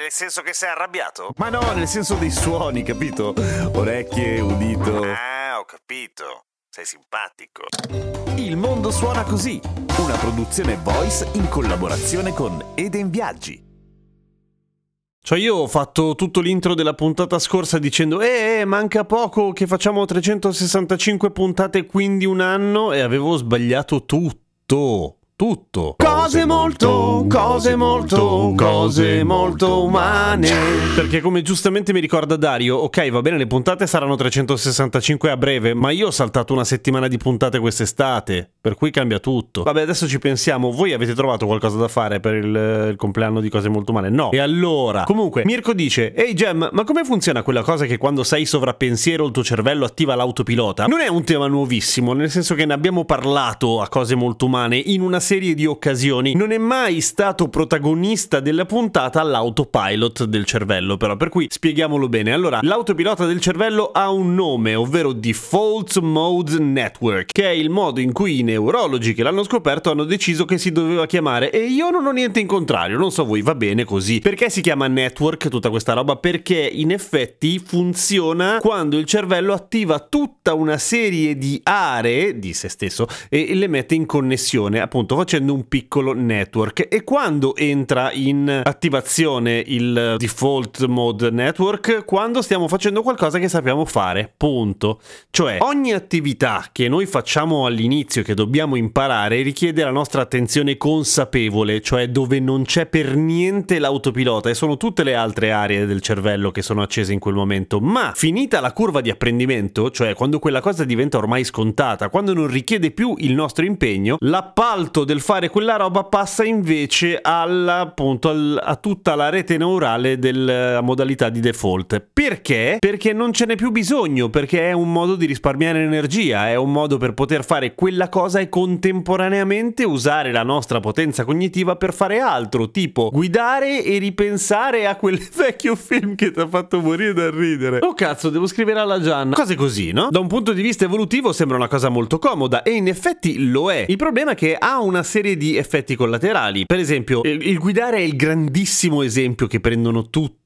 Nel senso che sei arrabbiato? Ma no, nel senso dei suoni, capito? Orecchie, udito. Ah, ho capito. Sei simpatico. Il mondo suona così, una produzione voice in collaborazione con Eden Viaggi. Cioè io ho fatto tutto l'intro della puntata scorsa dicendo eh, eh, manca poco che facciamo 365 puntate quindi un anno e avevo sbagliato tutto tutto. Cose molto, cose molto, cose molto umane. Perché come giustamente mi ricorda Dario, ok va bene le puntate saranno 365 a breve, ma io ho saltato una settimana di puntate quest'estate, per cui cambia tutto. Vabbè adesso ci pensiamo, voi avete trovato qualcosa da fare per il, il compleanno di cose molto umane? No. E allora? Comunque, Mirko dice, ehi Gem, ma come funziona quella cosa che quando sei sovrappensiero il tuo cervello attiva l'autopilota? Non è un tema nuovissimo, nel senso che ne abbiamo parlato a cose molto umane in una serie di occasioni. Non è mai stato protagonista della puntata l'autopilot del cervello, però, per cui spieghiamolo bene. Allora, l'autopilota del cervello ha un nome, ovvero Default Mode Network, che è il modo in cui i neurologi che l'hanno scoperto hanno deciso che si doveva chiamare. E io non ho niente in contrario, non so voi, va bene così. Perché si chiama network tutta questa roba? Perché in effetti funziona quando il cervello attiva tutta una serie di aree di se stesso e le mette in connessione, appunto facendo un piccolo network. E quando entra in attivazione il default mode network? Quando stiamo facendo qualcosa che sappiamo fare punto. Cioè ogni attività che noi facciamo all'inizio che dobbiamo imparare richiede la nostra attenzione consapevole cioè dove non c'è per niente l'autopilota e sono tutte le altre aree del cervello che sono accese in quel momento. Ma finita la curva di apprendimento cioè quando quella cosa diventa ormai scontata quando non richiede più il nostro impegno l'appalto del fare quella roba passa invece alla, appunto, al, a tutta la rete neurale della modalità di default. Perché? Perché non ce n'è più bisogno, perché è un modo di risparmiare energia, è un modo per poter fare quella cosa e contemporaneamente usare la nostra potenza cognitiva per fare altro, tipo guidare e ripensare a quel vecchio film che ti ha fatto morire da ridere. Oh cazzo, devo scrivere alla Gianna. Cose così, no? Da un punto di vista evolutivo sembra una cosa molto comoda e in effetti lo è. Il problema è che ha una serie di effetti collaterali. Per esempio, il guidare è il grandissimo esempio che prendono tutti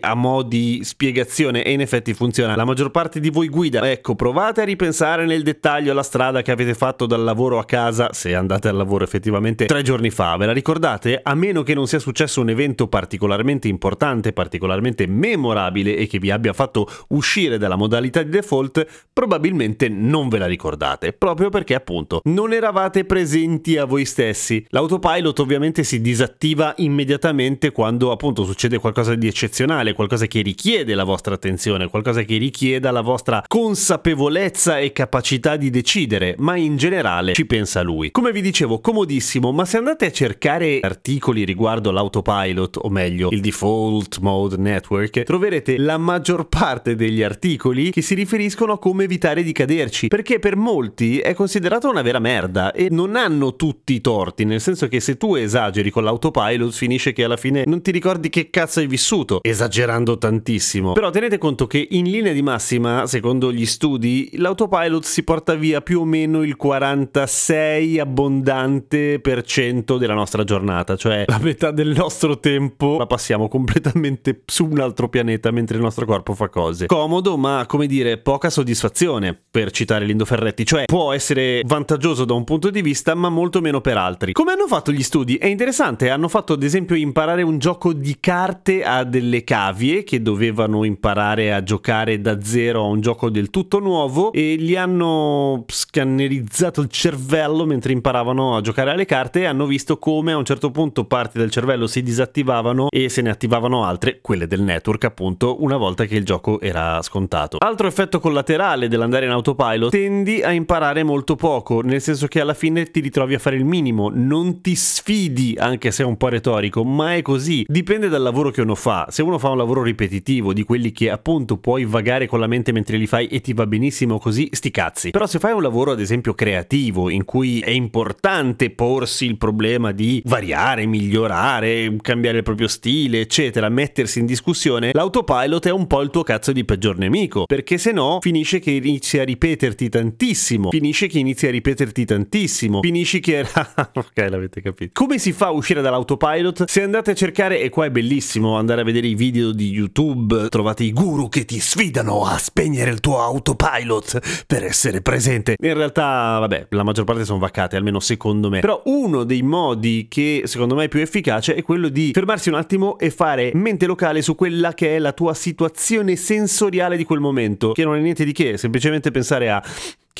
a mo' di spiegazione e in effetti funziona. La maggior parte di voi guida. Ecco, provate a ripensare nel dettaglio alla strada che avete fatto dal lavoro a casa, se andate al lavoro effettivamente tre giorni fa. Ve la ricordate? A meno che non sia successo un evento particolarmente importante, particolarmente memorabile e che vi abbia fatto uscire dalla modalità di default, probabilmente non ve la ricordate, proprio perché appunto non eravate presenti a voi stessi. L'autopilot ovviamente si disattiva immediatamente quando appunto succede qualcosa di eccezionale eccezionale, qualcosa che richiede la vostra attenzione, qualcosa che richieda la vostra consapevolezza e capacità di decidere, ma in generale ci pensa lui. Come vi dicevo, comodissimo, ma se andate a cercare articoli riguardo l'autopilot, o meglio, il default mode network, troverete la maggior parte degli articoli che si riferiscono a come evitare di caderci, perché per molti è considerato una vera merda e non hanno tutti i torti, nel senso che se tu esageri con l'autopilot finisce che alla fine non ti ricordi che cazzo hai vissuto esagerando tantissimo. Però tenete conto che in linea di massima, secondo gli studi, l'autopilot si porta via più o meno il 46 abbondante per cento della nostra giornata, cioè la metà del nostro tempo la passiamo completamente su un altro pianeta mentre il nostro corpo fa cose. Comodo, ma come dire, poca soddisfazione, per citare Lindo Ferretti, cioè può essere vantaggioso da un punto di vista, ma molto meno per altri. Come hanno fatto gli studi? È interessante, hanno fatto ad esempio imparare un gioco di carte a delle delle cavie che dovevano imparare a giocare da zero a un gioco del tutto nuovo e gli hanno scannerizzato il cervello mentre imparavano a giocare alle carte e hanno visto come a un certo punto parti del cervello si disattivavano e se ne attivavano altre, quelle del network appunto, una volta che il gioco era scontato. Altro effetto collaterale dell'andare in autopilot, tendi a imparare molto poco, nel senso che alla fine ti ritrovi a fare il minimo, non ti sfidi, anche se è un po' retorico, ma è così. Dipende dal lavoro che uno fa. Se se uno fa un lavoro ripetitivo di quelli che appunto puoi vagare con la mente mentre li fai e ti va benissimo così, sti cazzi. Però se fai un lavoro ad esempio creativo in cui è importante porsi il problema di variare, migliorare, cambiare il proprio stile, eccetera, mettersi in discussione, l'autopilot è un po' il tuo cazzo di peggior nemico, perché se no finisce che inizi a ripeterti tantissimo, finisce che inizi a ripeterti tantissimo, finisci che... ok, l'avete capito. Come si fa a uscire dall'autopilot? Se andate a cercare, e qua è bellissimo andare a vedere i video di YouTube, trovate i guru che ti sfidano a spegnere il tuo autopilot per essere presente. In realtà, vabbè, la maggior parte sono vaccate, almeno secondo me. Però uno dei modi che secondo me è più efficace è quello di fermarsi un attimo e fare mente locale su quella che è la tua situazione sensoriale di quel momento, che non è niente di che, semplicemente pensare a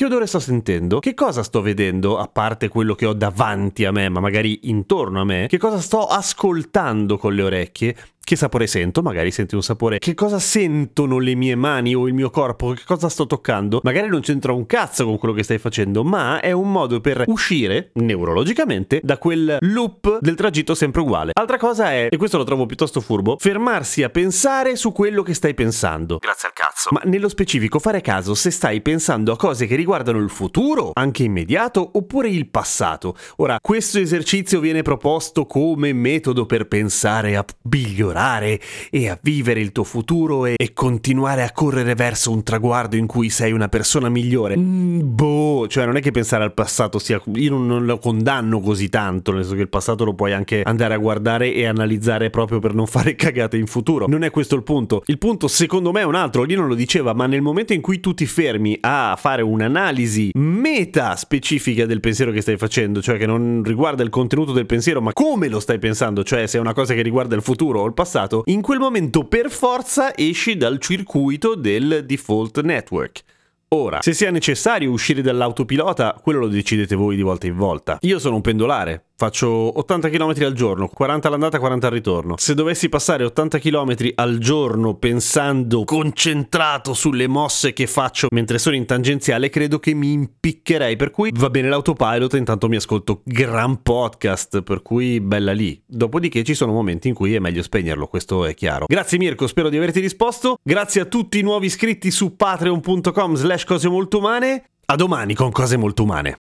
che odore sto sentendo? Che cosa sto vedendo, a parte quello che ho davanti a me, ma magari intorno a me? Che cosa sto ascoltando con le orecchie? Che sapore sento? Magari senti un sapore. Che cosa sentono le mie mani o il mio corpo? Che cosa sto toccando? Magari non c'entra un cazzo con quello che stai facendo, ma è un modo per uscire neurologicamente da quel loop del tragitto sempre uguale. Altra cosa è, e questo lo trovo piuttosto furbo, fermarsi a pensare su quello che stai pensando. Grazie al cazzo. Ma nello specifico fare caso se stai pensando a cose che riguardano il futuro, anche immediato, oppure il passato. Ora, questo esercizio viene proposto come metodo per pensare a migliorare e a vivere il tuo futuro e, e, continuare a correre verso un traguardo in cui sei una persona migliore. Mm, boh, cioè non è che pensare al passato sia... Io non, non, lo condanno così tanto, nel senso che il passato lo puoi anche andare a guardare e analizzare proprio per non fare cagate in futuro. Non è questo il punto. Il punto secondo me è un altro, lì non lo diceva, ma nel momento in cui tu ti fermi a fare un'analisi meta specifica del pensiero che stai facendo, cioè che non riguarda il contenuto del pensiero, ma come lo stai pensando, cioè se è una cosa che riguarda il futuro o il passato, in quel momento per forza esci dal circuito del default network. Ora, se sia necessario uscire dall'autopilota, quello lo decidete voi di volta in volta. Io sono un pendolare, Faccio 80 km al giorno, 40 all'andata, 40 al ritorno. Se dovessi passare 80 km al giorno pensando concentrato sulle mosse che faccio mentre sono in tangenziale, credo che mi impiccherei. Per cui va bene l'autopilot, intanto mi ascolto gran podcast, per cui bella lì. Dopodiché ci sono momenti in cui è meglio spegnerlo, questo è chiaro. Grazie Mirko, spero di averti risposto. Grazie a tutti i nuovi iscritti su patreon.com slash cose molto umane. A domani con cose molto umane.